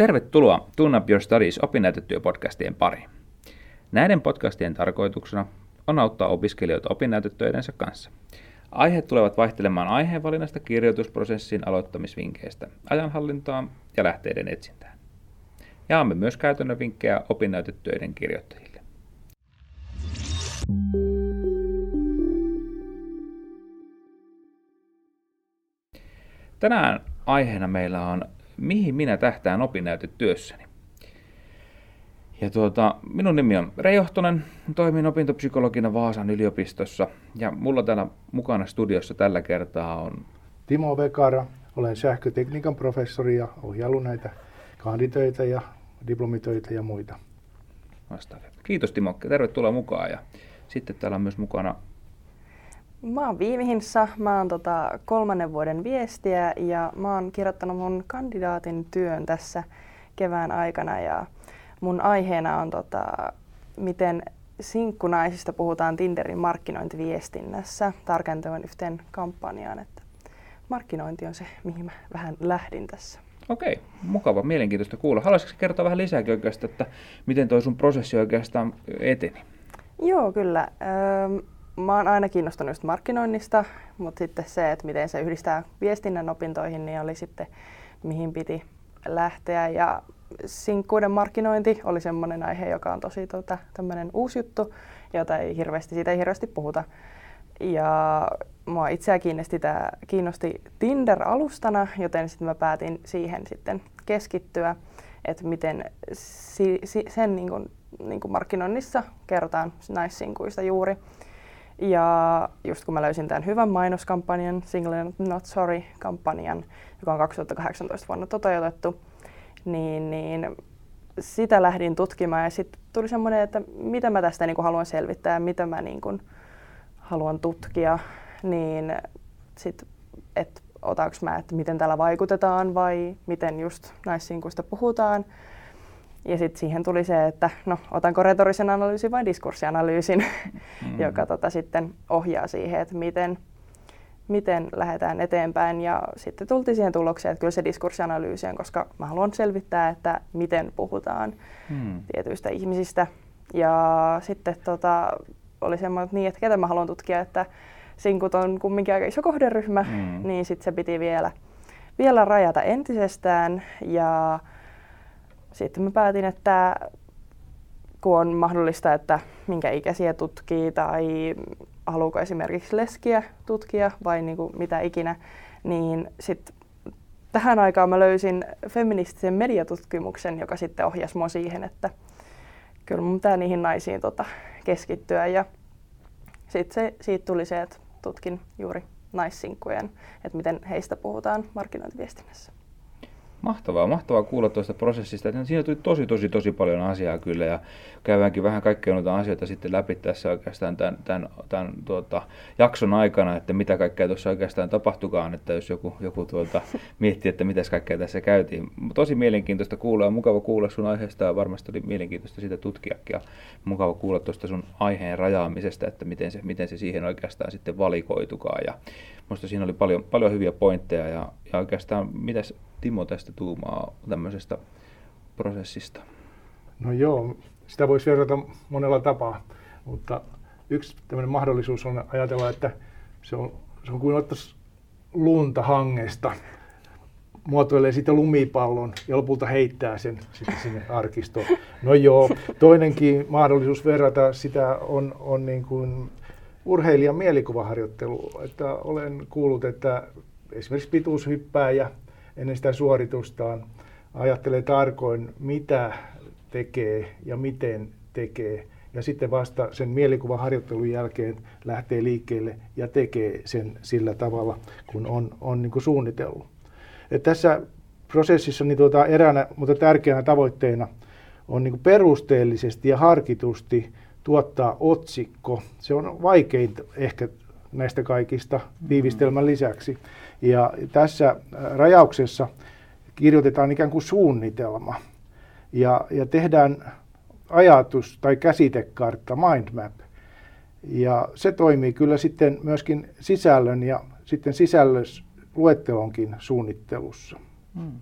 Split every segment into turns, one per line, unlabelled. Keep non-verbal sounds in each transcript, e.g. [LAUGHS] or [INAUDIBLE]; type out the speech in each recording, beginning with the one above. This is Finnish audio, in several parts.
Tervetuloa Tune Up Your Studies opinnäytetyöpodcastien pariin. Näiden podcastien tarkoituksena on auttaa opiskelijoita opinnäytetöidensä kanssa. Aiheet tulevat vaihtelemaan aiheenvalinnasta kirjoitusprosessin aloittamisvinkkeistä, ajanhallintaan ja lähteiden etsintään. Jaamme myös käytännön vinkkejä opinnäytetöiden kirjoittajille. Tänään aiheena meillä on mihin minä tähtään opinnäytetyössäni. Ja tuota, minun nimi on Reijohtonen, toimin opintopsykologina Vaasan yliopistossa ja mulla täällä mukana studiossa tällä kertaa on
Timo Vekara, olen sähkötekniikan professori ja ohjaillut näitä kanditöitä ja diplomitöitä ja muita.
Vastaavia. Kiitos Timo, tervetuloa mukaan ja sitten täällä on myös mukana
Mä oon Viimihinsa, mä oon tota kolmannen vuoden viestiä ja mä oon kirjoittanut mun kandidaatin työn tässä kevään aikana ja mun aiheena on tota, miten sinkkunaisista puhutaan Tinderin markkinointiviestinnässä tarkentavan yhteen kampanjaan, että markkinointi on se, mihin mä vähän lähdin tässä.
Okei, mukava, mielenkiintoista kuulla. Haluaisitko kertoa vähän lisääkin oikeastaan, että miten toi sun prosessi oikeastaan eteni?
Joo, kyllä. Öö, mä oon aina kiinnostunut just markkinoinnista, mutta sitten se, että miten se yhdistää viestinnän opintoihin, niin oli sitten mihin piti lähteä. Ja sinkkuuden markkinointi oli semmoinen aihe, joka on tosi tota, tämmöinen uusi juttu, jota ei hirveästi, siitä ei hirveästi puhuta. Ja mua itseä kiinnosti, tää, kiinnosti Tinder alustana, joten sitten mä päätin siihen sitten keskittyä, että miten si, si, sen niin kuin, niin kuin markkinoinnissa kerrotaan naissinkuista juuri. Ja just kun mä löysin tämän hyvän mainoskampanjan, Single Not Sorry-kampanjan, joka on 2018 vuonna toteutettu, niin, niin sitä lähdin tutkimaan ja sitten tuli semmoinen, että mitä mä tästä niin kuin haluan selvittää ja mitä mä niin kuin haluan tutkia, niin sitten, että otanko mä, että miten täällä vaikutetaan vai miten just naissinkuista puhutaan. Ja sitten siihen tuli se, että no, otanko retorisen analyysin vai diskurssianalyysin, mm. [LAUGHS] joka tota, sitten ohjaa siihen, että miten, miten lähdetään eteenpäin. Ja sitten tultiin siihen tulokseen, että kyllä se diskurssianalyysi on, koska mä haluan selvittää, että miten puhutaan mm. tietyistä ihmisistä. Ja sitten tota, oli semmoinen, että, niin, että ketä mä haluan tutkia, että sinkut on kumminkin aika iso kohderyhmä, mm. niin sitten se piti vielä, vielä rajata entisestään. Ja sitten mä päätin, että kun on mahdollista, että minkä ikäisiä tutkii tai haluuko esimerkiksi leskiä tutkia vai niin kuin mitä ikinä, niin sitten tähän aikaan mä löysin feministisen mediatutkimuksen, joka sitten ohjasi mua siihen, että kyllä mun pitää niihin naisiin tota, keskittyä. Ja sitten siitä tuli se, että tutkin juuri naissinkkujen, että miten heistä puhutaan markkinointiviestinnässä.
Mahtavaa, mahtavaa kuulla tuosta prosessista. Siinä tuli tosi, tosi, tosi paljon asiaa kyllä ja käydäänkin vähän kaikkea noita asioita sitten läpi tässä oikeastaan tämän, tämän, tämän tuota, jakson aikana, että mitä kaikkea tuossa oikeastaan tapahtukaan, että jos joku, joku tuota, [LAUGHS] miettii, että mitä kaikkea tässä käytiin. Tosi mielenkiintoista kuulla ja mukava kuulla sun aiheesta ja varmasti oli mielenkiintoista sitä tutkiakin ja mukava kuulla tuosta sun aiheen rajaamisesta, että miten se, miten se siihen oikeastaan sitten valikoitukaan ja Minusta siinä oli paljon, paljon hyviä pointteja ja, ja oikeastaan mitäs Timo tästä tuumaa tämmöisestä prosessista?
No joo, sitä voisi verrata monella tapaa, mutta yksi tämmöinen mahdollisuus on ajatella, että se on, se on kuin ottaisi lunta hangesta, muotoilee sitten lumipallon ja lopulta heittää sen sitten sinne arkistoon. No joo, toinenkin mahdollisuus verrata sitä on, on niin kuin urheilijan mielikuvaharjoittelu. Että olen kuullut, että esimerkiksi pituushyppääjä ennen sitä suoritustaan ajattelee tarkoin, mitä tekee ja miten tekee. Ja sitten vasta sen mielikuvaharjoittelun jälkeen lähtee liikkeelle ja tekee sen sillä tavalla, kun on, on niin kuin suunnitellut. Et tässä prosessissa niin tuota, eräänä, mutta tärkeänä tavoitteena on niin kuin perusteellisesti ja harkitusti tuottaa otsikko. Se on vaikein ehkä näistä kaikista tiivistelmän lisäksi. Ja tässä äh, rajauksessa kirjoitetaan ikään kuin suunnitelma ja, ja tehdään ajatus- tai käsitekartta, mindmap. Ja se toimii kyllä sitten myöskin sisällön ja sitten sisällös luettelonkin suunnittelussa. Hmm.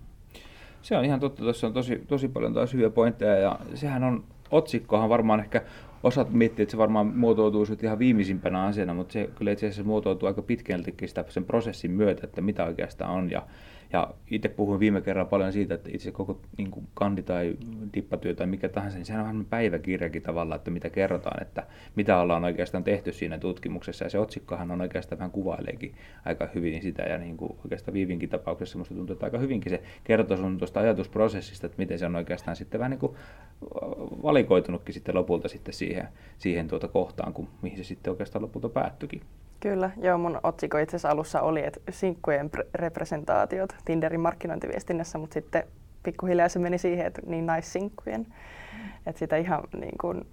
Se on ihan totta, tuossa on tosi, tosi paljon taas hyviä pointteja ja sehän on, otsikkohan varmaan ehkä osat miettii, että se varmaan muotoutuu sitten ihan viimeisimpänä asiana, mutta se kyllä itse asiassa muotoutuu aika pitkältikin sitä sen prosessin myötä, että mitä oikeastaan on. Ja ja itse puhuin viime kerralla paljon siitä, että itse koko niin kuin kandi- tai dippatyö tai mikä tahansa, niin sehän on vähän päiväkirjakin tavallaan, että mitä kerrotaan, että mitä ollaan oikeastaan tehty siinä tutkimuksessa. Ja se otsikkohan on oikeastaan vähän kuvaileekin aika hyvin sitä. Ja niin kuin oikeastaan Viivinkin tapauksessa minusta tuntuu, että aika hyvinkin se kertoo sun tuosta ajatusprosessista, että miten se on oikeastaan sitten vähän niin kuin valikoitunutkin sitten lopulta sitten siihen, siihen tuota kohtaan, kun, mihin se sitten oikeastaan lopulta päättyikin.
Kyllä, joo, mun otsikko itse asiassa alussa oli, että sinkkujen representaatiot Tinderin markkinointiviestinnässä, mutta sitten pikkuhiljaa se meni siihen, että niin naissinkkujen. Että sitä ihan niin kuin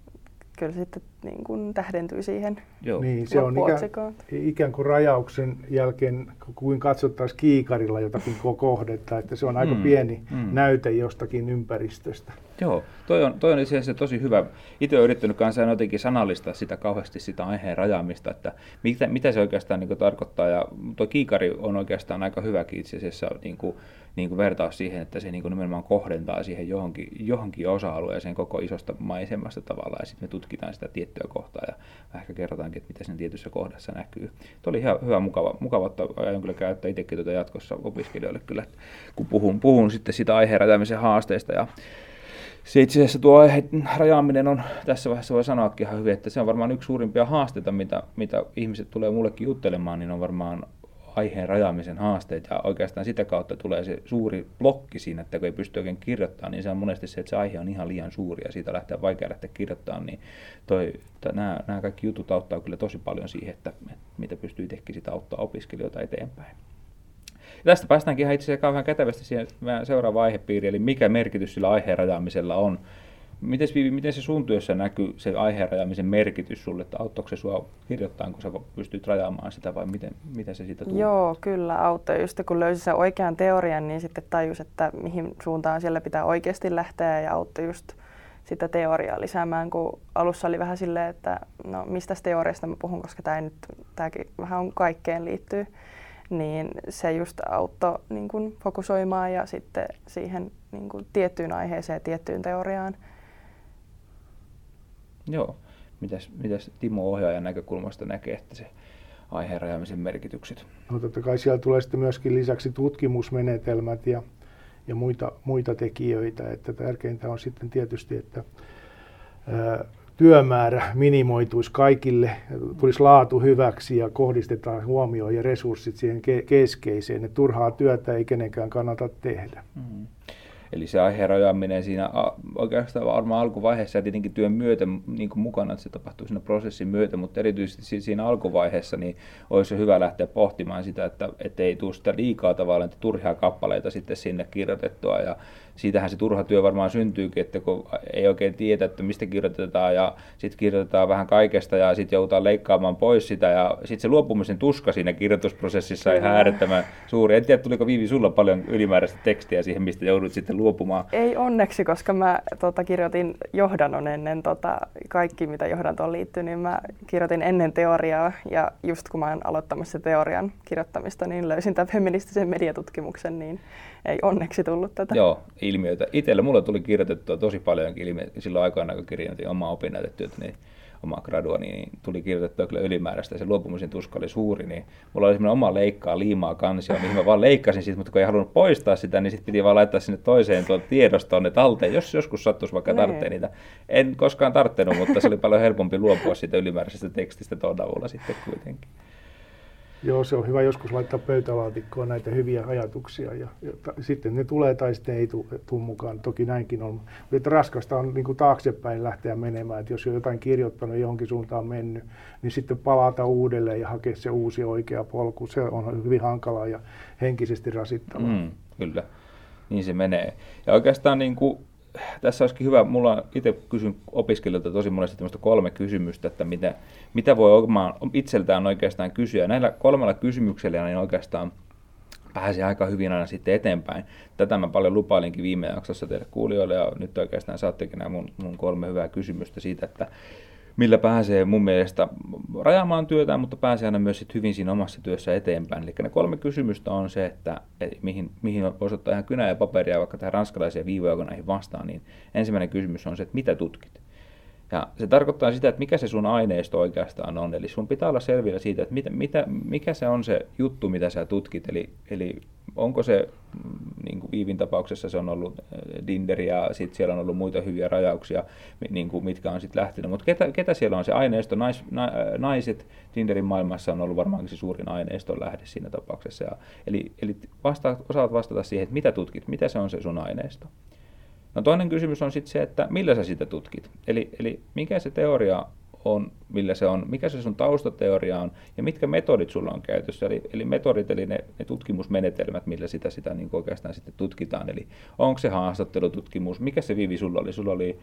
kyllä sitten niin kuin tähdentyy siihen
Joo. Niin, se on ikään, ikään kuin rajauksen jälkeen, kuin katsottaisiin kiikarilla jotakin kohdetta, että se on aika mm, pieni mm. näyte jostakin ympäristöstä.
Joo, toi on, toi on itse asiassa tosi hyvä. Itse olen yrittänyt kanssa jotenkin sanallistaa sitä kauheasti sitä aiheen rajaamista, että mitä, mitä se oikeastaan niin kuin tarkoittaa. Ja tuo kiikari on oikeastaan aika hyväkin itse asiassa niin kuin, niin kuin vertaus siihen, että se niin kuin nimenomaan kohdentaa siihen johonkin, johonkin osa-alueeseen koko isosta maisemasta tavallaan, ja sitten me tutkitaan sitä tiettyä kohtaa ja ehkä kerrotaankin, että mitä sen tietyssä kohdassa näkyy. Tuo oli ihan hyvä, mukava, mukava että aion kyllä käyttää itsekin tuota jatkossa opiskelijoille kyllä, kun puhun, puhun sitten sitä aiheen rajaamisen haasteista ja se itse asiassa tuo aihe rajaaminen on, tässä vaiheessa voi sanoakin ihan hyvin, että se on varmaan yksi suurimpia haasteita, mitä, mitä ihmiset tulee mullekin juttelemaan, niin on varmaan aiheen rajaamisen haasteet ja oikeastaan sitä kautta tulee se suuri blokki siinä, että kun ei pysty oikein kirjoittamaan, niin se on monesti se, että se aihe on ihan liian suuri ja siitä lähtee vaikea lähteä kirjoittamaan, niin toi, nämä, nämä kaikki jutut auttaa kyllä tosi paljon siihen, että, että mitä pystyy itsekin sitä auttaa opiskelijoita eteenpäin. Ja tästä päästäänkin ihan itse asiassa kauhean kätevästi siihen seuraavaan aihepiiriin, eli mikä merkitys sillä aiheen rajaamisella on Miten, miten se sun työssä näkyy, se aiheen rajaamisen merkitys sulle, että auttoiko se sinua kirjoittaa, kun sä pystyt rajaamaan sitä vai miten, miten se siitä tulee?
Joo, kyllä auttoi. Just kun löysi sen oikean teorian, niin sitten tajus, että mihin suuntaan siellä pitää oikeasti lähteä ja auttoi just sitä teoriaa lisäämään, kun alussa oli vähän silleen, että no mistä teoriasta mä puhun, koska tämä nyt, tämäkin vähän on kaikkeen liittyy, niin se just auttoi niin kuin fokusoimaan ja sitten siihen niin kuin tiettyyn aiheeseen, tiettyyn teoriaan.
Joo. Mitäs, mitäs Timo ohjaajan näkökulmasta näkee, että se aiheen rajaamisen merkitykset?
No totta kai siellä tulee sitten myöskin lisäksi tutkimusmenetelmät ja, ja muita, muita tekijöitä. Että tärkeintä on sitten tietysti, että ää, työmäärä minimoituisi kaikille, tulisi laatu hyväksi ja kohdistetaan huomioon ja resurssit siihen ke- keskeiseen. Että turhaa työtä ei kenenkään kannata tehdä. Mm.
Eli se aiheen rajaaminen siinä oikeastaan varmaan alkuvaiheessa ja tietenkin työn myötä niin kuin mukana, että se tapahtuu siinä prosessin myötä, mutta erityisesti siinä alkuvaiheessa niin olisi hyvä lähteä pohtimaan sitä, että ei tule sitä liikaa tavallaan turhia kappaleita sitten sinne kirjoitettua ja siitähän se turha työ varmaan syntyykin, että kun ei oikein tiedä, että mistä kirjoitetaan ja sitten kirjoitetaan vähän kaikesta ja sitten joudutaan leikkaamaan pois sitä ja sitten se luopumisen tuska siinä kirjoitusprosessissa on ihan äärettömän suuri. En tiedä, tuliko Viivi sulla paljon ylimääräistä tekstiä siihen, mistä joudut sitten luopumaan?
Ei onneksi, koska mä tota, kirjoitin johdannon ennen tota, kaikki, mitä johdantoon liittyy, niin mä kirjoitin ennen teoriaa ja just kun mä oon aloittamassa teorian kirjoittamista, niin löysin tämän feministisen mediatutkimuksen, niin ei onneksi tullut tätä.
Joo, ilmiöitä. Itsellä mulla tuli kirjoitettua tosi paljon ilmiöitä. Silloin aikoina, kun kirjoitin omaa opinnäytetyötä, niin omaa gradua, niin tuli kirjoitettua kyllä ylimääräistä ja se luopumisen tuska oli suuri, niin mulla oli semmoinen oma leikkaa liimaa kansio, mihin mä vaan leikkasin siitä, mutta kun ei halunnut poistaa sitä, niin sitten piti vaan laittaa sinne toiseen tuon tiedostoon ne talteen, jos joskus sattuisi vaikka tarvitsee niitä. En koskaan tarttenut, mutta se oli paljon helpompi luopua siitä ylimääräisestä tekstistä tuon avulla sitten kuitenkin.
Joo, se on hyvä joskus laittaa pöytälaatikkoon näitä hyviä ajatuksia ja, ja ta, sitten ne tulee tai sitten ei tule mukaan. Toki näinkin on. Mutta raskasta on niin kuin taaksepäin lähteä menemään, että jos on jotain kirjoittanut johonkin suuntaan mennyt, niin sitten palata uudelleen ja hakea se uusi oikea polku. Se on hyvin hankalaa ja henkisesti rasittavaa. Mm,
kyllä, niin se menee. Ja oikeastaan niin kuin tässä olisikin hyvä, mulla itse kysyn opiskelijoilta tosi monesti tämmöistä kolme kysymystä, että mitä, mitä voi omaan, itseltään oikeastaan kysyä. Näillä kolmella kysymyksellä niin oikeastaan pääsee aika hyvin aina sitten eteenpäin. Tätä mä paljon lupailinkin viime jaksossa teille kuulijoille ja nyt oikeastaan saattekin nämä mun, mun kolme hyvää kysymystä siitä, että millä pääsee mun mielestä rajaamaan työtään, mutta pääsee aina myös sit hyvin siinä omassa työssä eteenpäin. Eli ne kolme kysymystä on se, että mihin, mihin voisi ottaa ihan kynää ja paperia vaikka tähän ranskalaisia viivoja, kun näihin vastaan, niin ensimmäinen kysymys on se, että mitä tutkit. Ja se tarkoittaa sitä, että mikä se sun aineisto oikeastaan on. Eli sun pitää olla selvillä siitä, että mitä, mitä, mikä se on se juttu, mitä sä tutkit. Eli, eli onko se, mm, niin kuin Iivin tapauksessa se on ollut äh, Dinder ja sitten siellä on ollut muita hyviä rajauksia, niin kuin mitkä on sitten lähtenyt. Mutta ketä, ketä siellä on se aineisto? Nais, na, äh, naiset Tinderin maailmassa on ollut varmaankin se suurin aineiston lähde siinä tapauksessa. Ja, eli eli vasta, osaat vastata siihen, että mitä tutkit, mitä se on se sun aineisto. No toinen kysymys on sitten se, että millä sä sitä tutkit. Eli, eli mikä se teoria on, millä se on, mikä se sun taustateoria on ja mitkä metodit sulla on käytössä. Eli, eli metodit, eli ne, ne tutkimusmenetelmät, millä sitä, sitä niin oikeastaan sitten tutkitaan. Eli onko se haastattelututkimus, mikä se viivi sulla oli? Sulla oli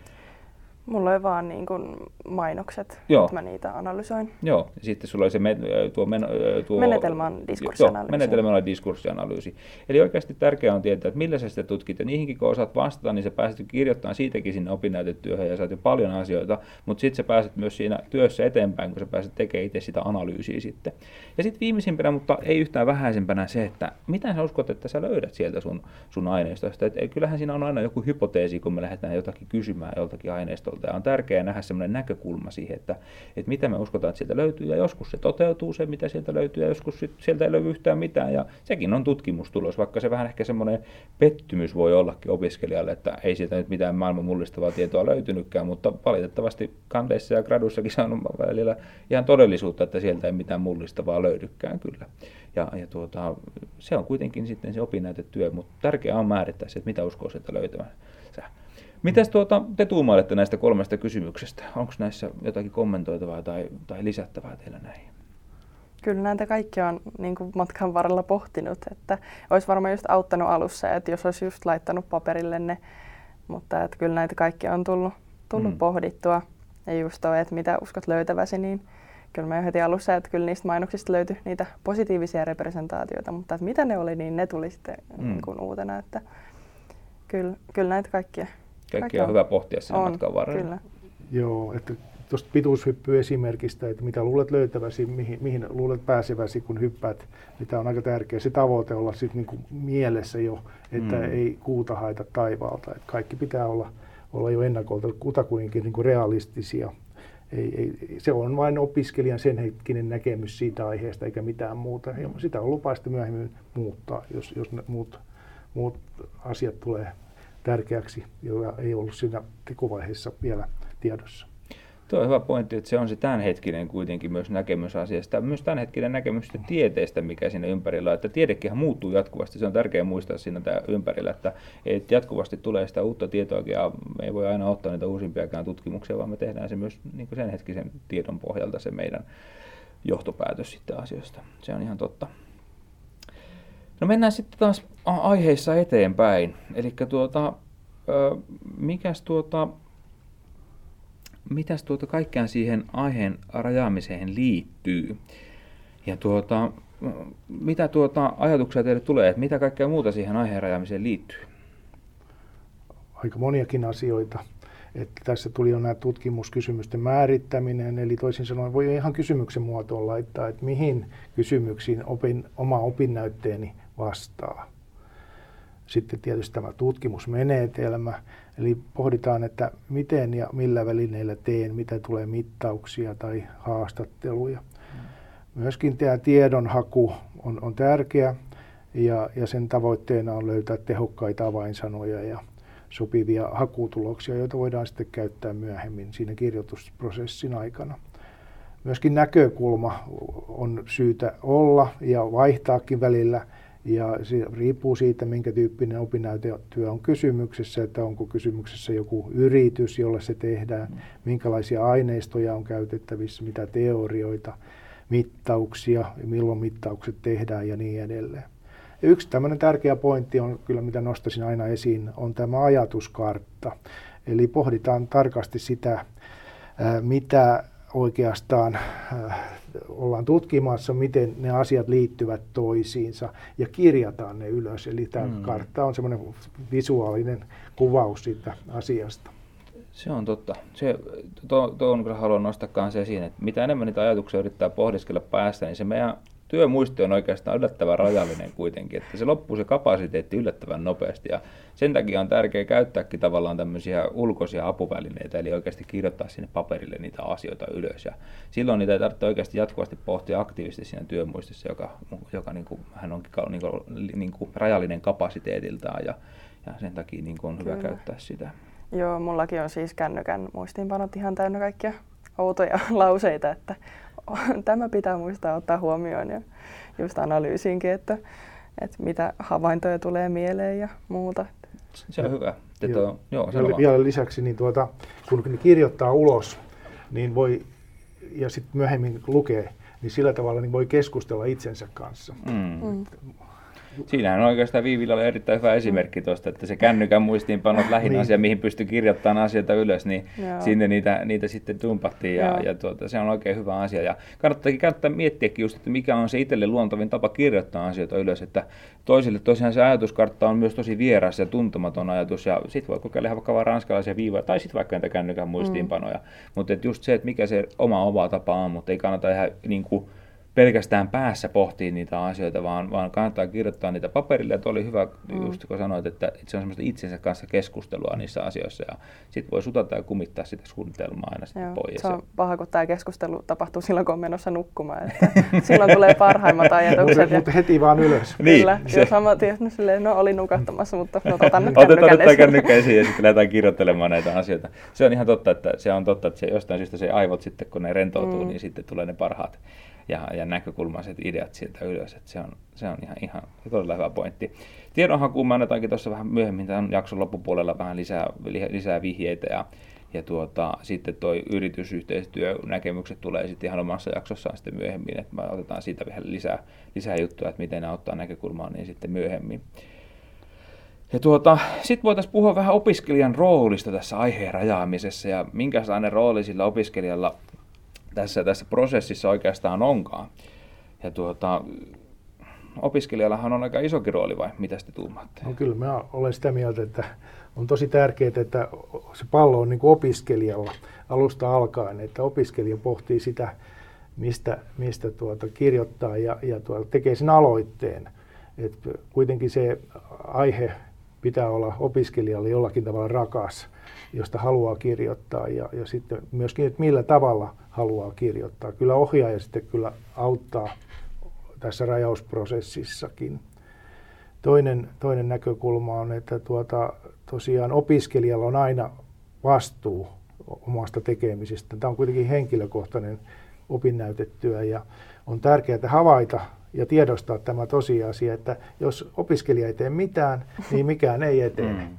Mulla oli vaan niin kuin mainokset, Joo. että mä niitä analysoin.
Joo, ja sitten sulla oli se me, tuo, men,
tuo menetelmän diskurssianalyysi.
Joo, menetelmän diskurssianalyysi. Eli oikeasti tärkeää on tietää, että millä sä sitä tutkit, ja niihinkin kun osaat vastata, niin sä pääset kirjoittamaan siitäkin sinne opinnäytetyöhön, ja saat jo paljon asioita, mutta sitten sä pääset myös siinä työssä eteenpäin, kun sä pääset tekemään itse sitä analyysiä sitten. Ja sitten viimeisimpänä, mutta ei yhtään vähäisempänä se, että mitä sä uskot, että sä löydät sieltä sun, sun aineistosta. Et kyllähän siinä on aina joku hypoteesi, kun me lähdetään jotakin kysymään joltakin aineistosta taustolta. Ja on tärkeää nähdä semmoinen näkökulma siihen, että, että mitä me uskotaan, että sieltä löytyy. Ja joskus se toteutuu se, mitä sieltä löytyy, ja joskus sieltä ei löydy yhtään mitään. Ja sekin on tutkimustulos, vaikka se vähän ehkä semmoinen pettymys voi ollakin opiskelijalle, että ei sieltä nyt mitään maailman mullistavaa tietoa löytynytkään, mutta valitettavasti kandeissa ja graduissakin saanut välillä ihan todellisuutta, että sieltä ei mitään mullistavaa löydykään kyllä. Ja, ja tuota, se on kuitenkin sitten se opinnäytetyö, mutta tärkeää on määrittää se, että mitä uskoo sieltä löytämään. Mitäs tuota, te tuumailette näistä kolmesta kysymyksestä? Onko näissä jotakin kommentoitavaa tai, tai lisättävää teillä näihin?
Kyllä näitä kaikki on niin kuin matkan varrella pohtinut, että olisi varmaan just auttanut alussa, että jos olisi just laittanut paperille ne, mutta että kyllä näitä kaikki on tullut, tullut mm. pohdittua. Ja just toi, että mitä uskot löytäväsi, niin kyllä mä jo heti alussa, että kyllä niistä mainoksista löytyi niitä positiivisia representaatioita, mutta että mitä ne oli, niin ne tuli sitten mm. niin kuin uutena, että kyllä, kyllä näitä kaikkia
kaikki on hyvä pohtia sen on, matkan varrella. Kyllä.
Joo, että tuosta pituushyppyesimerkistä, että mitä luulet löytäväsi, mihin, mihin luulet pääseväsi, kun hyppäät, niin tämä on aika tärkeä se tavoite olla sitten niinku mielessä jo, että mm. ei kuuta haita taivaalta. Että kaikki pitää olla, olla jo ennakolta kutakuinkin niinku realistisia. Ei, ei, se on vain opiskelijan sen hetkinen näkemys siitä aiheesta eikä mitään muuta. Ja sitä on lupa myöhemmin muuttaa, jos, jos ne muut, muut asiat tulee tärkeäksi, joka ei ollut siinä tekovaiheessa vielä tiedossa.
Tuo on hyvä pointti, että se on se tämänhetkinen kuitenkin myös näkemys asiasta. Myös tämänhetkinen näkemys tieteestä, mikä siinä ympärillä on. Että tiedekin muuttuu jatkuvasti. Se on tärkeää muistaa siinä tämä ympärillä, että, että jatkuvasti tulee sitä uutta tietoa ja me ei voi aina ottaa niitä uusimpiakaan tutkimuksia, vaan me tehdään se myös niin sen hetkisen tiedon pohjalta se meidän johtopäätös sitten asioista. Se on ihan totta. No mennään sitten taas aiheissa eteenpäin. Eli tuota, mikäs tuota, mitäs tuota kaikkeen siihen aiheen rajaamiseen liittyy? Ja tuota, mitä tuota ajatuksia teille tulee, että mitä kaikkea muuta siihen aiheen rajaamiseen liittyy?
Aika moniakin asioita. Että tässä tuli jo nämä tutkimuskysymysten määrittäminen, eli toisin sanoen voi ihan kysymyksen muotoon laittaa, että mihin kysymyksiin opin, oma opinnäytteeni vastaa. Sitten tietysti tämä tutkimusmenetelmä, eli pohditaan, että miten ja millä välineillä teen, mitä tulee mittauksia tai haastatteluja. Myöskin tämä tiedonhaku on, on tärkeä ja, ja sen tavoitteena on löytää tehokkaita avainsanoja ja sopivia hakutuloksia, joita voidaan sitten käyttää myöhemmin siinä kirjoitusprosessin aikana. Myöskin näkökulma on syytä olla ja vaihtaakin välillä ja se riippuu siitä, minkä tyyppinen opinnäytetyö on kysymyksessä, että onko kysymyksessä joku yritys, jolla se tehdään, minkälaisia aineistoja on käytettävissä, mitä teorioita, mittauksia, milloin mittaukset tehdään ja niin edelleen. Ja yksi tämmöinen tärkeä pointti on kyllä, mitä nostaisin aina esiin, on tämä ajatuskartta. Eli pohditaan tarkasti sitä, mitä oikeastaan ollaan tutkimassa, miten ne asiat liittyvät toisiinsa ja kirjataan ne ylös. Eli tämä mm. kartta on semmoinen visuaalinen kuvaus siitä asiasta.
Se on totta. Se, to, to on kyllä haluan nostaa kanssa esiin, että mitä enemmän niitä ajatuksia yrittää pohdiskella päästä, niin se meidän työmuisti on oikeastaan yllättävän rajallinen kuitenkin, että se loppuu se kapasiteetti yllättävän nopeasti ja sen takia on tärkeää käyttääkin tavallaan tämmöisiä ulkoisia apuvälineitä, eli oikeasti kirjoittaa sinne paperille niitä asioita ylös ja silloin niitä ei tarvitse oikeasti jatkuvasti pohtia aktiivisesti siinä työmuistissa, joka, joka niin kuin, hän onkin niin kuin, niin kuin rajallinen kapasiteetiltaan ja, ja sen takia niin kuin on hyvä Kyllä. käyttää sitä.
Joo, mullakin on siis kännykän muistiinpanot ihan täynnä kaikkia outoja [LAUGHS] lauseita, että [LAUGHS] tämä pitää muistaa ottaa huomioon ja just analyysiinkin, että, että mitä havaintoja tulee mieleen ja muuta.
Se on hyvä.
joo. joo, joo vielä lisäksi, niin tuota, kun ne kirjoittaa ulos, niin voi, ja sitten myöhemmin lukee, niin sillä tavalla niin voi keskustella itsensä kanssa. Mm. Mm.
Siinähän on oikeastaan Viivillä oli erittäin hyvä esimerkki tuosta, että se kännykän muistiinpanot lähin niin. asia, mihin pystyy kirjoittamaan asioita ylös, niin Joo. sinne niitä, niitä sitten tumpattiin ja, ja tuota, se on oikein hyvä asia. Ja kannattaakin kannattaa miettiäkin just, että mikä on se itselle luontavin tapa kirjoittaa asioita ylös, että toisille tosiaan se ajatuskartta on myös tosi vieras ja tuntematon ajatus ja sitten voi kokeilla ihan vaikka vaan ranskalaisia viivoja tai sitten vaikka niitä kännykän muistiinpanoja. Mm. Mutta just se, että mikä se oma oma tapa on, mutta ei kannata ihan niin kuin, pelkästään päässä pohtii niitä asioita, vaan, vaan kannattaa kirjoittaa niitä paperille. Ja oli hyvä, mm. just kun sanoit, että, että se on semmoista itsensä kanssa keskustelua niissä asioissa. Ja sitten voi sutata ja kumittaa sitä suunnitelmaa aina sitten Joo, pois.
Se on paha, kun tämä keskustelu tapahtuu silloin, kun on menossa nukkumaan. Että [LAUGHS] silloin tulee parhaimmat ajatukset.
Mutta heti vaan ylös.
Niin, Kyllä, se. jo sama tietysti, no, silleen, no oli nukahtamassa, mutta no, otan nyt
Otetaan nyt kännykkä esiin ja sitten lähdetään kirjoittelemaan näitä asioita. Se on ihan totta, että se on totta, että se jostain syystä se aivot sitten, kun ne rentoutuu, mm. niin sitten tulee ne parhaat ja, ja näkökulmaiset ideat sieltä ylös. Että se, on, se on ihan, ihan todella hyvä pointti. Tiedonhakuun mä annetaankin tuossa vähän myöhemmin tämän jakson loppupuolella vähän lisää, lisää vihjeitä ja, ja tuota, sitten tuo yritysyhteistyönäkemykset tulee sitten ihan omassa jaksossaan sitten myöhemmin, että me otetaan siitä vielä lisää, lisää juttuja, että miten ne ottaa näkökulmaa niin sitten myöhemmin. Ja tuota, sitten voitaisiin puhua vähän opiskelijan roolista tässä aiheen rajaamisessa ja minkälainen rooli sillä opiskelijalla tässä, tässä prosessissa oikeastaan onkaan. Ja tuota, opiskelijallahan on aika isokin rooli vai mitä te tuumaatte?
No kyllä mä olen sitä mieltä, että on tosi tärkeää, että se pallo on niin kuin opiskelijalla alusta alkaen, että opiskelija pohtii sitä, mistä, mistä tuota kirjoittaa ja, ja tuota tekee sen aloitteen. Et kuitenkin se aihe pitää olla opiskelijalle jollakin tavalla rakas, josta haluaa kirjoittaa ja, ja sitten myöskin, että millä tavalla haluaa kirjoittaa. Kyllä ohjaaja sitten kyllä auttaa tässä rajausprosessissakin. Toinen, toinen näkökulma on, että tuota, tosiaan opiskelijalla on aina vastuu omasta tekemisestä. Tämä on kuitenkin henkilökohtainen opinnäytetyö ja on tärkeää havaita ja tiedostaa tämä tosiasia, että jos opiskelija ei tee mitään, niin mikään ei etene. Mm.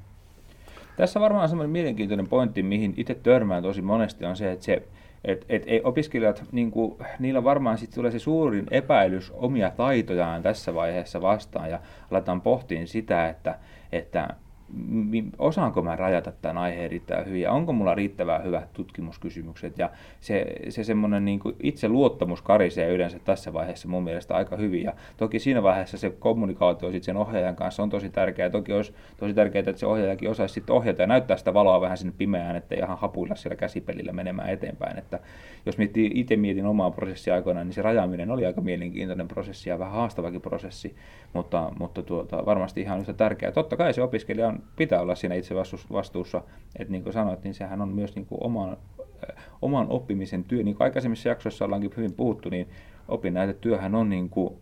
Tässä varmaan semmoinen mielenkiintoinen pointti, mihin itse törmään tosi monesti, on se, että se et, et, et opiskelijat, niin kuin, niillä varmaan sitten tulee se suurin epäilys omia taitojaan tässä vaiheessa vastaan ja aletaan pohtiin sitä, että, että osaanko mä rajata tämän aiheen riittävän hyvin ja onko mulla riittävän hyvät tutkimuskysymykset. Ja se, se semmoinen niin itse luottamus karisee yleensä tässä vaiheessa mun mielestä aika hyvin. Ja toki siinä vaiheessa se kommunikaatio sit sen ohjaajan kanssa on tosi tärkeää. Toki olisi tosi tärkeää, että se ohjaajakin osaisi sitten ohjata ja näyttää sitä valoa vähän sinne pimeään, ettei ihan hapuilla siellä käsipelillä menemään eteenpäin. Että jos miettii, itse mietin omaa prosessia aikoinaan, niin se rajaaminen oli aika mielenkiintoinen prosessi ja vähän haastavakin prosessi, mutta, mutta tuota, varmasti ihan yhtä tärkeää. Totta kai se opiskelija on, pitää olla siinä itse vastuussa, että niin kuin sanoit, niin sehän on myös niin kuin oman, oman oppimisen työ. Niin kuin aikaisemmissa jaksoissa ollaankin hyvin puhuttu, niin opinnäytetyöhän on niin kuin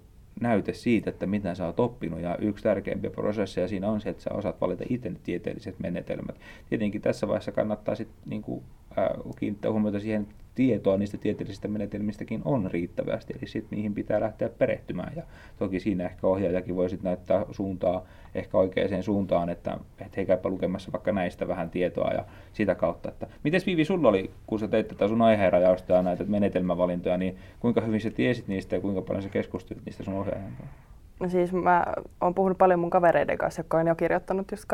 näyte siitä, että mitä sä oot oppinut. Ja yksi tärkeimpiä prosesseja siinä on se, että sä osaat valita itse tieteelliset menetelmät. Tietenkin tässä vaiheessa kannattaa sitten niin kuin, äh, kiinnittää huomiota siihen, tietoa niistä tieteellisistä menetelmistäkin on riittävästi, eli sitten niihin pitää lähteä perehtymään. Ja toki siinä ehkä ohjaajakin voi sitten näyttää suuntaa ehkä oikeaan suuntaan, että, että hei käypä lukemassa vaikka näistä vähän tietoa ja sitä kautta. Että, miten Viivi sulla oli, kun sä teit tätä sun aiheenrajausta ja näitä menetelmävalintoja, niin kuinka hyvin sä tiesit niistä ja kuinka paljon sä keskustelit niistä sun ohjaajan kanssa?
No siis mä oon puhunut paljon mun kavereiden kanssa, jotka on jo kirjoittanut just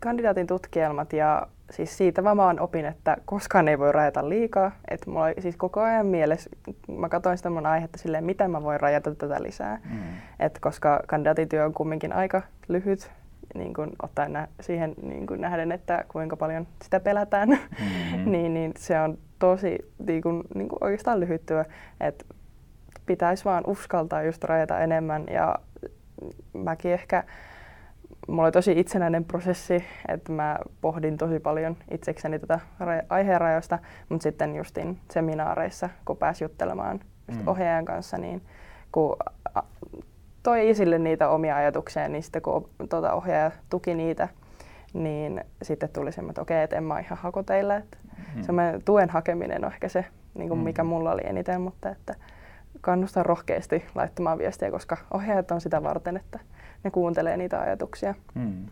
kandidaatin tutkielmat ja siis siitä mä vaan opin, että koskaan ei voi rajata liikaa. Että mulla oli siis koko ajan mielessä, mä katsoin sitä mun aihetta silleen, miten mä voin rajata tätä lisää. Mm. Et koska kandidaatityö on kumminkin aika lyhyt niin kuin ottaen nä- siihen niin kuin nähden, että kuinka paljon sitä pelätään, mm-hmm. [LAUGHS] niin, niin se on tosi niin kuin, niin kuin oikeastaan lyhyttyä, että pitäisi vaan uskaltaa just rajata enemmän ja mäkin ehkä, mulla oli tosi itsenäinen prosessi, että mä pohdin tosi paljon itsekseni tätä aiheenrajoista, mutta sitten justin seminaareissa, kun pääsi juttelemaan just mm. ohjaajan kanssa, niin kun toi esille niitä omia ajatuksia, niin sitten kun tuota ohjaaja tuki niitä, niin sitten tuli semmoinen, että okei, että en mä ihan hakoteilla. Että mm. Semmoinen tuen hakeminen on ehkä se, niin kuin mikä mm. mulla oli eniten, mutta että kannustan rohkeasti laittamaan viestiä, koska ohjaajat on sitä varten, että ne kuuntelee niitä ajatuksia. Mm.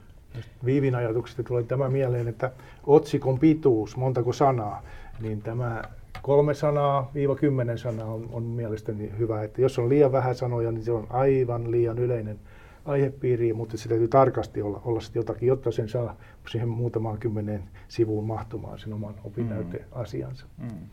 Viivin ajatuksesta tuli tämä mieleen, että otsikon pituus, montako sanaa, niin tämä kolme sanaa, viiva kymmenen sanaa on, on mielestäni hyvä. Että jos on liian vähän sanoja, niin se on aivan liian yleinen aihepiiri, mutta se täytyy tarkasti olla, olla sitten jotakin, jotta sen saa siihen muutamaan kymmeneen sivuun mahtumaan sen oman opinnäyteasiansa. Mm. Mm.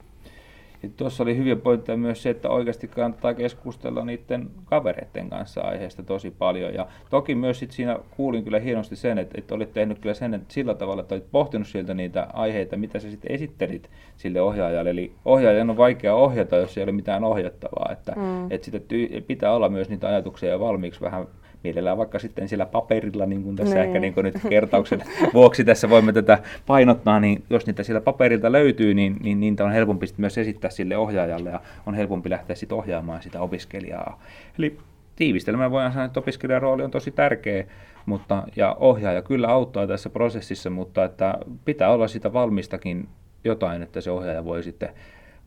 Tuossa oli hyviä pointteja myös se, että oikeasti kannattaa keskustella niiden kavereiden kanssa aiheesta tosi paljon. Ja toki myös sit siinä kuulin kyllä hienosti sen, että, että olit tehnyt kyllä sen että sillä tavalla, että olit pohtinut sieltä niitä aiheita, mitä sä sitten esittelit sille ohjaajalle. Eli ohjaajan on vaikea ohjata, jos ei ole mitään ohjattavaa. Että, mm. että sitten pitää olla myös niitä ajatuksia jo valmiiksi vähän mielellään vaikka sitten sillä paperilla, niin kuin tässä niin. ehkä niin kuin nyt kertauksen [LAUGHS] vuoksi tässä voimme tätä painottaa, niin jos niitä sillä paperilta löytyy, niin, niin niitä on helpompi myös esittää sille ohjaajalle ja on helpompi lähteä sitten ohjaamaan sitä opiskelijaa. Eli tiivistelmään voidaan sanoa, että opiskelijan rooli on tosi tärkeä, mutta, ja ohjaaja kyllä auttaa tässä prosessissa, mutta että pitää olla sitä valmistakin jotain, että se ohjaaja voi sitten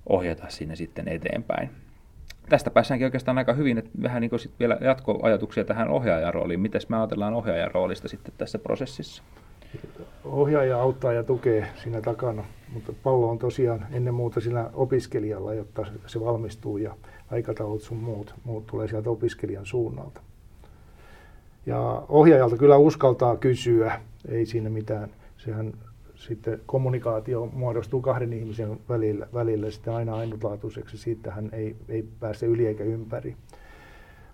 ohjata sinne sitten eteenpäin tästä päässäänkin oikeastaan aika hyvin, että vähän niin sit vielä jatkoajatuksia tähän ohjaajan rooliin. Miten me ajatellaan ohjaajan roolista sitten tässä prosessissa?
Ohjaaja auttaa ja tukee siinä takana, mutta pallo on tosiaan ennen muuta sillä opiskelijalla, jotta se valmistuu ja aikataulut sun muut, muut tulee sieltä opiskelijan suunnalta. Ja ohjaajalta kyllä uskaltaa kysyä, ei siinä mitään. Sehän sitten kommunikaatio muodostuu kahden ihmisen välillä, välillä sitten aina ainutlaatuiseksi. Siitähän ei, ei pääse yli eikä ympäri.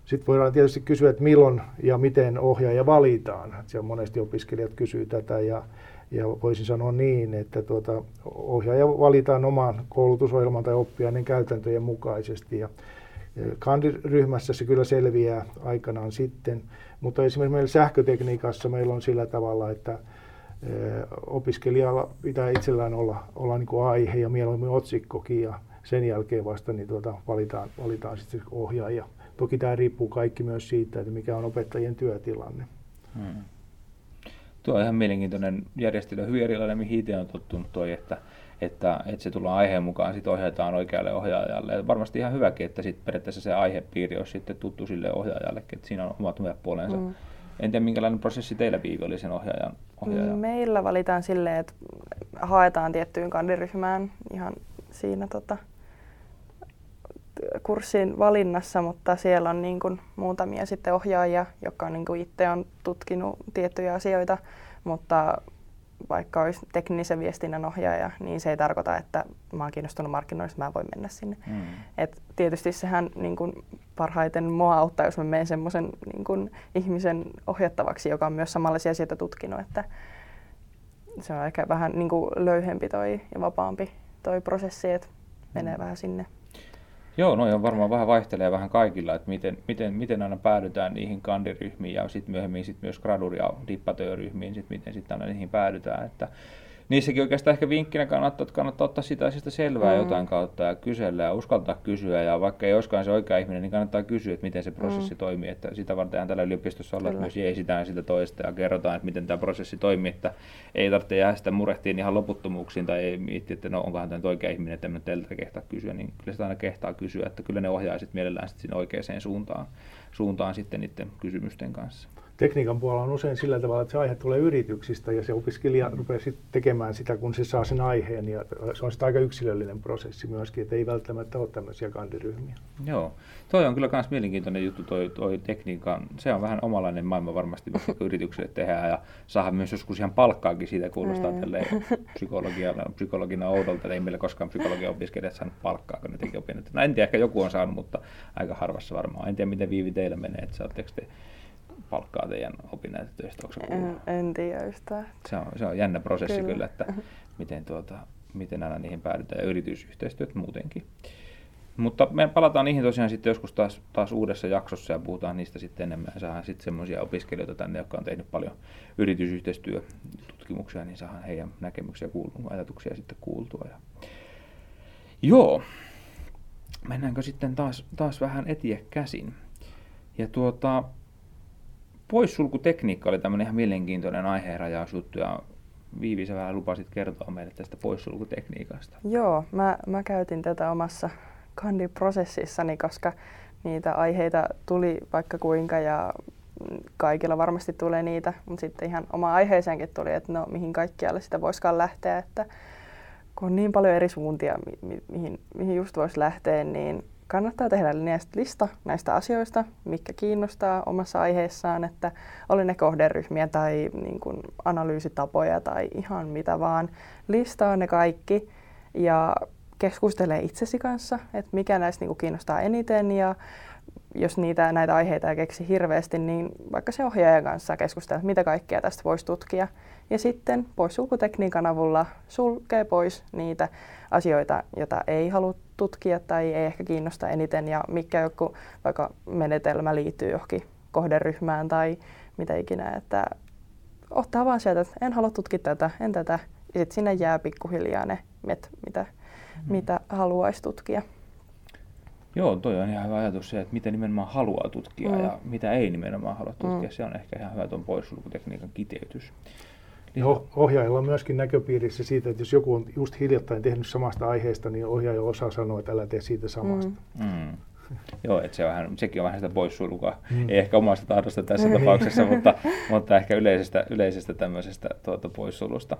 Sitten voidaan tietysti kysyä, että milloin ja miten ohjaaja valitaan. Siellä monesti opiskelijat kysyvät tätä ja, ja voisin sanoa niin, että tuota, ohjaaja valitaan oman koulutusohjelman tai oppiaineen käytäntöjen mukaisesti. Ja kandiryhmässä se kyllä selviää aikanaan sitten, mutta esimerkiksi meillä sähkötekniikassa meillä on sillä tavalla, että opiskelijalla pitää itsellään olla, olla niin kuin aihe ja mieluummin otsikkokin ja sen jälkeen vasta niin tuota, valitaan, valitaan sitten ohjaaja. Toki tämä riippuu kaikki myös siitä, että mikä on opettajien työtilanne. Hmm.
Tuo on ihan mielenkiintoinen järjestely, hyvin erilainen, mihin itse on tottunut toi, että, että, että se tullaan aiheen mukaan, sitten ohjataan oikealle ohjaajalle. Ja varmasti ihan hyväkin, että sit periaatteessa se aihepiiri olisi sitten tuttu sille ohjaajalle, että siinä on omat hyvät puolensa. Hmm. En tiedä, minkälainen prosessi teillä Viivi oli sen ohjaajan, ohjaajan?
Meillä valitaan silleen, että haetaan tiettyyn kandiryhmään ihan siinä tota, kurssin valinnassa, mutta siellä on niin kuin muutamia sitten ohjaajia, jotka on niin kuin itse on tutkinut tiettyjä asioita, mutta vaikka olisi teknisen viestinnän ohjaaja, niin se ei tarkoita, että mä oon kiinnostunut markkinoista, mä voin mennä sinne. Mm. Et tietysti sehän niin kun parhaiten mua auttaa, jos mä menen semmoisen niin ihmisen ohjattavaksi, joka on myös samanlaisia asioita tutkinut, että se on ehkä vähän niin kuin löyhempi toi ja vapaampi toi prosessi, että menee mm. vähän sinne.
Joo, no on varmaan vähän vaihtelee vähän kaikilla, että miten, miten, miten aina päädytään niihin kandiryhmiin ja sitten myöhemmin sit myös gradu- ja dippatööryhmiin, sit miten sitten aina niihin päädytään. Että niissäkin oikeastaan ehkä vinkkinä kannattaa, että kannattaa ottaa sitä asiasta selvää mm. jotain kautta ja kysellä ja uskaltaa kysyä. Ja vaikka ei olisikaan se oikea ihminen, niin kannattaa kysyä, että miten se prosessi mm. toimii. Että sitä varten tällä yliopistossa olla, että myös jeesitään sitä toista ja kerrotaan, että miten tämä prosessi toimii. Että ei tarvitse jäädä sitä murehtiin ihan loputtomuuksiin tai ei miettiä, että no onkohan tämä nyt oikea ihminen, että en teiltä kehtaa kysyä. Niin kyllä sitä aina kehtaa kysyä, että kyllä ne ohjaa sitten mielellään sitten sinne oikeaan suuntaan, suuntaan sitten niiden kysymysten kanssa
tekniikan puolella on usein sillä tavalla, että se aihe tulee yrityksistä ja se opiskelija rupeaa sitten tekemään sitä, kun se saa sen aiheen. Ja se on sitten aika yksilöllinen prosessi myöskin, että ei välttämättä ole tämmöisiä kandiryhmiä.
Joo, toi on kyllä myös mielenkiintoinen juttu toi, toi tekniikka. Se on vähän omalainen maailma varmasti, mitä [LAUGHS] yrityksille tehdään ja saada myös joskus ihan palkkaakin siitä kuulostaa mm. psykologiana, psykologina oudolta, että ei meillä koskaan psykologian opiskelijat saanut palkkaa, kun ne teki opinnot. No en tiedä, ehkä joku on saanut, mutta aika harvassa varmaan. En tiedä, miten Viivi teillä menee, että saatteko te palkkaa teidän opinnäytetöistä?
En, en tiedä yhtään.
Se on, se on jännä prosessi kyllä,
Kyllä.
että [LAUGHS] miten, tuota, miten aina niihin päädytään ja yritysyhteistyöt muutenkin. Mutta me palataan niihin tosiaan sitten joskus taas, taas uudessa jaksossa ja puhutaan niistä sitten enemmän ja saadaan sitten semmoisia opiskelijoita tänne, jotka on tehnyt paljon yritysyhteistyötutkimuksia, niin saadaan heidän näkemyksiä kuultua, ajatuksia sitten kuultua. Ja... Joo, mennäänkö sitten taas, taas vähän etie käsin. Ja tuota, poissulkutekniikka oli tämmöinen ihan mielenkiintoinen aiheenrajausjuttu ja Viivi, sä vähän lupasit kertoa meille tästä poissulkutekniikasta.
Joo, mä, mä käytin tätä omassa kandiprosessissani, koska niitä aiheita tuli vaikka kuinka ja kaikilla varmasti tulee niitä, mutta sitten ihan oma aiheeseenkin tuli, että no mihin kaikkialle sitä voisikaan lähteä, että kun on niin paljon eri suuntia, mi- mi- mihin, mihin just voisi lähteä, niin kannattaa tehdä lista näistä asioista, mikä kiinnostaa omassa aiheessaan, että oli ne kohderyhmiä tai niin kuin analyysitapoja tai ihan mitä vaan. Listaa ne kaikki ja keskustelee itsesi kanssa, että mikä näistä niin kuin kiinnostaa eniten ja jos niitä, näitä aiheita ei keksi hirveästi, niin vaikka se ohjaajan kanssa keskustella, mitä kaikkea tästä voisi tutkia. Ja sitten poissulkutekniikan avulla sulkee pois niitä asioita, joita ei halua tutkia tai ei ehkä kiinnosta eniten ja mikä joku vaikka menetelmä liittyy johonkin kohderyhmään tai mitä ikinä, että ottaa vaan sieltä, että en halua tutkia tätä, en tätä. Ja sitten sinne jää pikkuhiljaa ne, met, mitä, mm. mitä haluaisi tutkia.
Joo, toi on ihan hyvä ajatus se, että mitä nimenomaan haluaa tutkia mm. ja mitä ei nimenomaan halua tutkia. Mm. Se on ehkä ihan hyvä tuon poissulkutekniikan kiteytys.
Niin oh- ohjaajalla on myöskin näköpiirissä siitä, että jos joku on just hiljattain tehnyt samasta aiheesta, niin ohjaaja osaa sanoa, että älä tee siitä samasta.
Mm.
Mm. Joo, että se on vähän, sekin on vähän sitä poissulkua. Mm. Ei ehkä omasta tahdosta tässä [LAUGHS] tapauksessa, mutta, mutta ehkä yleisestä, yleisestä tämmöisestä tuota, poissulusta.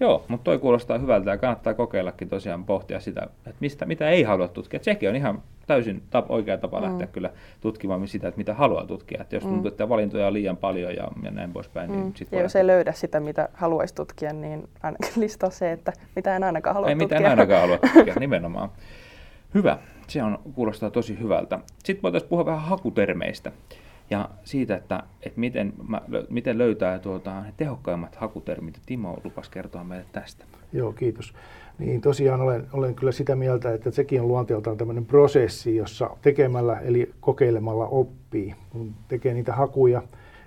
Joo, mutta toi kuulostaa hyvältä ja kannattaa kokeillakin tosiaan pohtia sitä, että mistä, mitä ei halua tutkia. Sekin on ihan täysin tap, oikea tapa mm. lähteä kyllä tutkimaan sitä, että mitä haluaa tutkia. Et jos tuntuu, mm. että valintoja on liian paljon ja, ja näin poispäin, niin
Mm.
sitten
Ja jos ei löydä sitä, mitä haluaisi tutkia, niin ainakin [LAUGHS] listaa se, että mitä en ainakaan halua
ei
tutkia.
mitään ainakaan halua [LAUGHS] tutkia, nimenomaan. Hyvä, se on, kuulostaa tosi hyvältä. Sitten voitaisiin puhua vähän hakutermeistä ja siitä, että, että miten, mä, miten löytää tuota, ne tehokkaimmat hakutermit. Timo lupas kertoa meille tästä.
Joo, kiitos. Niin tosiaan olen, olen kyllä sitä mieltä, että sekin on luonteeltaan tämmöinen prosessi, jossa tekemällä eli kokeilemalla oppii. Kun tekee niitä hakuja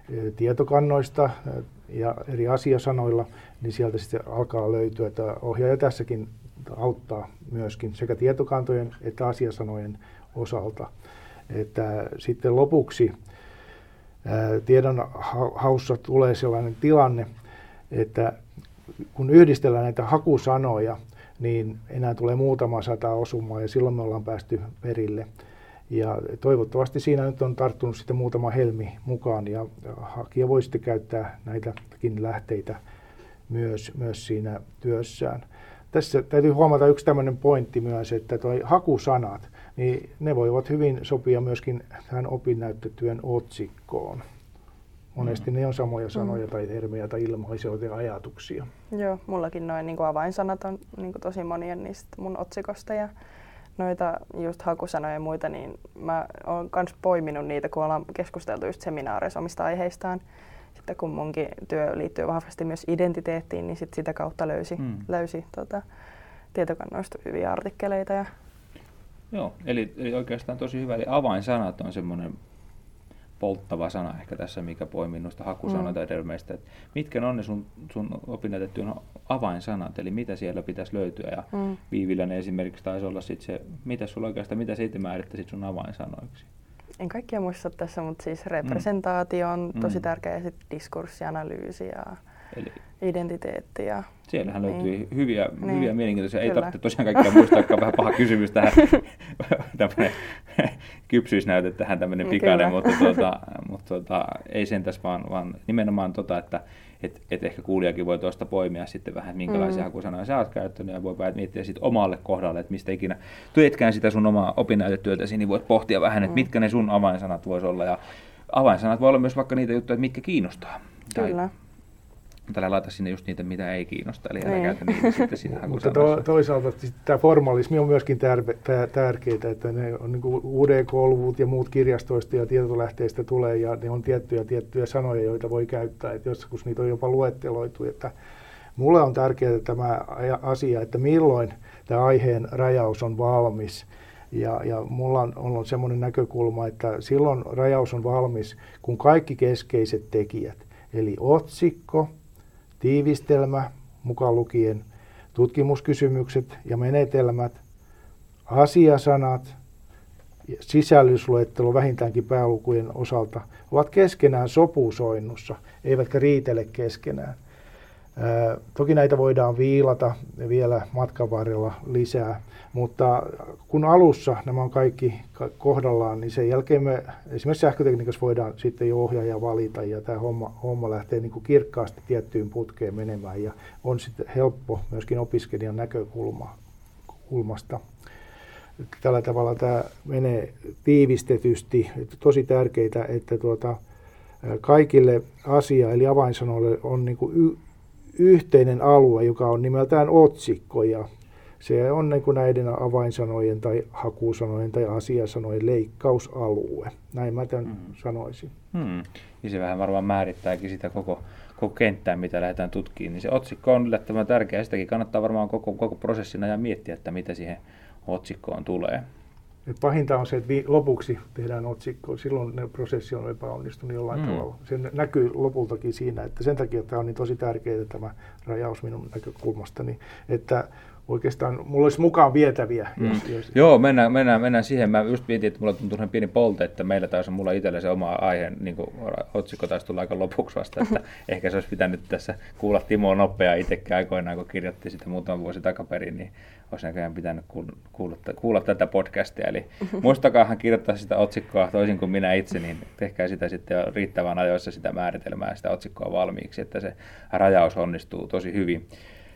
eh, tietokannoista eh, ja eri asiasanoilla, niin sieltä sitten alkaa löytyä, että ohjaaja tässäkin auttaa myöskin sekä tietokantojen että asiasanojen osalta. Että sitten lopuksi ää, tiedon ha- haussa tulee sellainen tilanne, että kun yhdistellään näitä hakusanoja, niin enää tulee muutama sata osumaa ja silloin me ollaan päästy perille. Ja toivottavasti siinä nyt on tarttunut sitten muutama helmi mukaan ja hakija voi sitten käyttää näitäkin lähteitä myös, myös siinä työssään. Tässä täytyy huomata yksi tämmöinen pointti myös, että tuo hakusanat, niin ne voivat hyvin sopia myöskin tähän opinnäyttötyön otsikkoon. Monesti ne on samoja sanoja tai termejä tai ilmaisuja ja ajatuksia.
Joo, mullakin noin niin avainsanat on niin tosi monia niistä mun otsikosta ja noita just hakusanoja ja muita, niin mä oon kans poiminut niitä, kun ollaan keskusteltu just seminaareissa omista aiheistaan. Sitten kun munkin työ liittyy vahvasti myös identiteettiin, niin sit sitä kautta löysi,
Mm.
mm. löysi tota, tietokannoista hyviä artikkeleita. Ja,
Joo, eli, eli oikeastaan tosi hyvä. Eli avainsanat on semmoinen polttava sana ehkä tässä, mikä poimii noista hakusanoita mm. termeistä. Et mitkä on ne sun, sun opinnäytetyön avainsanat, eli mitä siellä pitäisi löytyä. Ja
mm.
Viiviläinen esimerkiksi taisi olla sit se, mitä sulla oikeastaan, mitä sä itse määrittäisit sun avainsanoiksi?
En kaikkia muista tässä, mutta siis representaatio on tosi
Mm.
tärkeä ja sitten diskurssianalyysi ja
Eli
identiteetti. Ja,
siellähän
Niin.
löytyy hyviä,
Niin,
hyviä mielenkiintoisia. Ei
kyllä.
tarvitse tosiaan kaikkea muistaa, joka on vähän paha kysymys tähän. [LAUGHS] tämmöinen kypsyysnäyte tähän tämmöinen
Mm,
pikainen,
kyllä.
mutta, tuota, mutta tuota, ei sentäs vaan, vaan nimenomaan tota, että et, et ehkä kuulijakin voi tuosta poimia sitten vähän, minkälaisia
Mm.
hakusanoja sä oot käyttänyt ja voi miettiä sitten omalle kohdalle, että mistä ikinä teetkään sitä sun omaa opinnäytetyötäsi, niin voit pohtia vähän, että
Mm.
mitkä ne sun avainsanat voisi olla ja avainsanat voi olla myös vaikka niitä juttuja, että mitkä kiinnostaa. Tai
Kyllä.
Mutta älä laita sinne just niitä, mitä ei kiinnosta, eli älä niin. käytä niitä sitten [LAUGHS] siinä
Mutta to, toisaalta tämä formalismi on myöskin tärkeää, että ne on niin UDK-luvut ja muut kirjastoista ja tietolähteistä tulee, ja ne on tiettyjä tiettyjä sanoja, joita voi käyttää, että joskus niitä on jopa luetteloitu, että mulle on tärkeää tämä asia, että milloin tämä aiheen rajaus on valmis, ja, ja mulla on ollut semmoinen näkökulma, että silloin rajaus on valmis, kun kaikki keskeiset tekijät, eli otsikko, tiivistelmä, mukaan lukien tutkimuskysymykset ja menetelmät, asiasanat, sisällysluettelo vähintäänkin päälukujen osalta ovat keskenään sopusoinnussa, eivätkä riitele keskenään. Toki näitä voidaan viilata vielä matkan varrella lisää, mutta kun alussa nämä on kaikki kohdallaan, niin sen jälkeen me esimerkiksi sähkötekniikassa voidaan sitten jo ohjaaja valita ja tämä homma, homma lähtee niin kuin kirkkaasti tiettyyn putkeen menemään ja on sitten helppo myöskin opiskelijan näkökulmasta. Tällä tavalla tämä menee tiivistetysti. Tosi tärkeää, että tuota, kaikille asia eli avainsanoille on niin kuin yhteinen alue, joka on nimeltään otsikko ja se on niin kuin näiden avainsanojen tai hakusanojen tai asiasanojen leikkausalue. Näin mä tämän hmm. sanoisin.
Hmm. Ja se vähän varmaan määrittääkin sitä koko, koko kenttää, mitä lähdetään tutkimaan. Niin se otsikko on yllättävän tärkeä. Sitäkin kannattaa varmaan koko, koko prosessin ajan miettiä, että mitä siihen otsikkoon tulee.
Et pahinta on se, että lopuksi tehdään otsikko, silloin ne prosessi on epäonnistunut jollain mm. tavalla. Se näkyy lopultakin siinä, että sen takia tämä on niin tosi tärkeää tämä rajaus minun näkökulmastani, että oikeastaan mulla olisi mukaan vietäviä. Mm. Jos,
jos... Joo, mennään, mennään, mennään siihen. Mä just mietin, että mulla tuntuu sellainen pieni polte, että meillä taisi mulla itsellä se oma aihe, niin kuin otsikko taisi tulla aika lopuksi vasta, että [LAUGHS] ehkä se olisi pitänyt tässä kuulla Timo Nopea itsekin aikoinaan, kun kirjoitti sitä muutama vuosi takaperin, niin olisi näköjään pitänyt kuulla, kuulla, kuulla tätä podcastia. Eli [LAUGHS] muistakaahan kirjoittaa sitä otsikkoa toisin kuin minä itse, niin tehkää sitä sitten jo riittävän ajoissa sitä määritelmää, sitä otsikkoa valmiiksi, että se rajaus onnistuu tosi hyvin.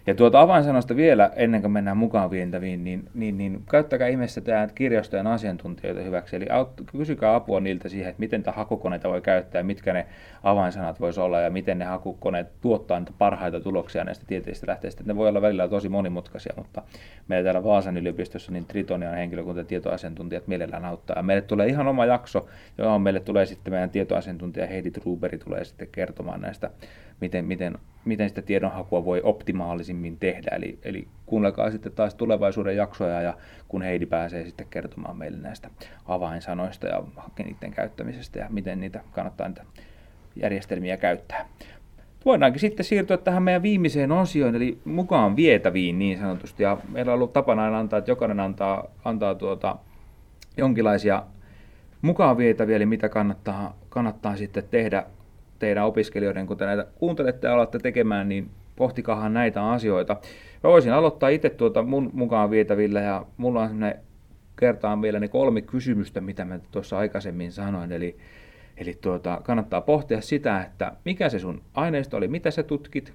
Ja tuota avainsanoista vielä, ennen kuin mennään mukaan vientäviin, niin, niin, niin käyttäkää ihmeessä tämä kirjastojen asiantuntijoita hyväksi. Eli aut, kysykää apua niiltä siihen, että miten tämä hakukoneita voi käyttää, mitkä ne avainsanat voisi olla, ja miten ne hakukoneet tuottaa niitä parhaita tuloksia näistä tieteistä lähteistä. Ne voi olla välillä tosi monimutkaisia, mutta meillä täällä Vaasan yliopistossa niin Tritonian henkilökunta ja tietoasiantuntijat mielellään auttaa. Ja meille tulee ihan oma jakso, johon meille tulee sitten meidän tietoasiantuntija Heidi Truberi tulee sitten kertomaan näistä miten, miten, miten sitä tiedonhakua voi optimaalisimmin tehdä. Eli, eli kuunnelkaa sitten taas tulevaisuuden jaksoja ja kun Heidi pääsee sitten kertomaan meille näistä avainsanoista ja niiden käyttämisestä ja miten niitä kannattaa niitä järjestelmiä käyttää. Voidaankin sitten siirtyä tähän meidän viimeiseen osioon, eli mukaan vietäviin niin sanotusti. Ja meillä on ollut tapana aina antaa, että jokainen antaa, antaa tuota, jonkinlaisia mukaan vietäviä, eli mitä kannattaa, kannattaa sitten tehdä teidän opiskelijoiden, kun te näitä kuuntelette ja alatte tekemään, niin pohtikahan näitä asioita. Mä voisin aloittaa itse tuota mun mukaan vietävillä ja mulla on semmoinen kertaan vielä ne kolme kysymystä, mitä mä tuossa aikaisemmin sanoin. Eli, eli tuota, kannattaa pohtia sitä, että mikä se sun aineisto oli, mitä sä tutkit,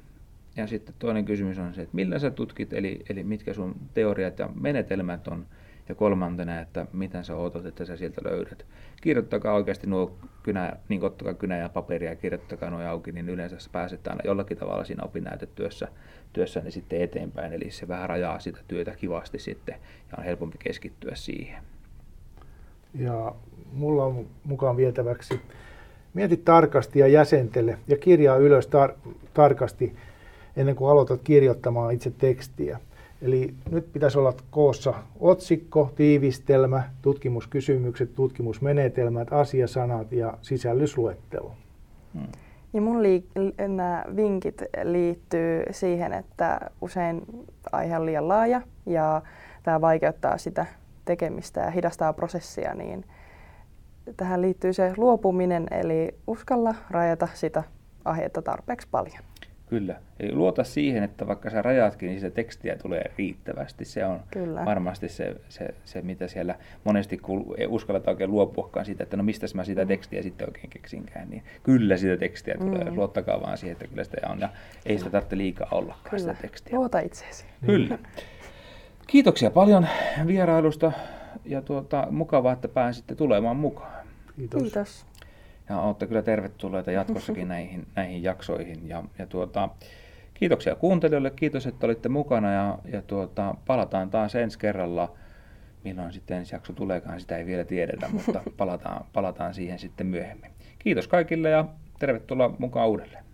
ja sitten toinen kysymys on se, että millä sä tutkit, eli, eli mitkä sun teoriat ja menetelmät on, ja kolmantena, että mitä sä odotat, että sä sieltä löydät. Kirjoittakaa oikeasti nuo kynä, niin ottakaa kynä ja paperia ja kirjoittakaa nuo auki, niin yleensä pääset aina jollakin tavalla siinä opinnäytetyössä työssä niin sitten eteenpäin. Eli se vähän rajaa sitä työtä kivasti sitten ja on helpompi keskittyä siihen.
Ja mulla on mukaan vietäväksi mieti tarkasti ja jäsentele ja kirjaa ylös tar- tarkasti ennen kuin aloitat kirjoittamaan itse tekstiä. Eli nyt pitäisi olla koossa otsikko, tiivistelmä, tutkimuskysymykset, tutkimusmenetelmät, asiasanat ja sisällysluettelo. Hmm.
Ja mun liik- nämä vinkit liittyy siihen, että usein aihe on liian laaja ja tämä vaikeuttaa sitä tekemistä ja hidastaa prosessia, niin tähän liittyy se luopuminen, eli uskalla rajata sitä aihetta tarpeeksi paljon.
Kyllä. Eli luota siihen, että vaikka sä rajaatkin, niin sitä tekstiä tulee riittävästi. Se on Kyllä. varmasti se, se, se, mitä siellä monesti ei uskalleta oikein luopuakaan siitä, että no mistä mä sitä mm. tekstiä sitten oikein keksinkään. Niin kyllä sitä tekstiä tulee. Mm. Luottakaa vaan siihen, että kyllä sitä on. Ja ei sitä tarvitse liikaa ollakaan kyllä. sitä tekstiä.
Luota itseesi.
Kyllä. [LAUGHS] Kiitoksia paljon vierailusta ja tuota, mukavaa, että pääsitte tulemaan mukaan.
Kiitos. Kiitos.
Ja olette kyllä tervetulleita jatkossakin [LAUGHS] näihin, näihin jaksoihin. Ja, ja tuota, kiitoksia kuuntelijoille, kiitos, että olitte mukana ja, ja tuota, palataan taas ensi kerralla. Milloin sitten ensi jakso tuleekaan, sitä ei vielä tiedetä, mutta [LAUGHS] palataan, palataan siihen sitten myöhemmin. Kiitos kaikille ja tervetuloa mukaan uudelleen.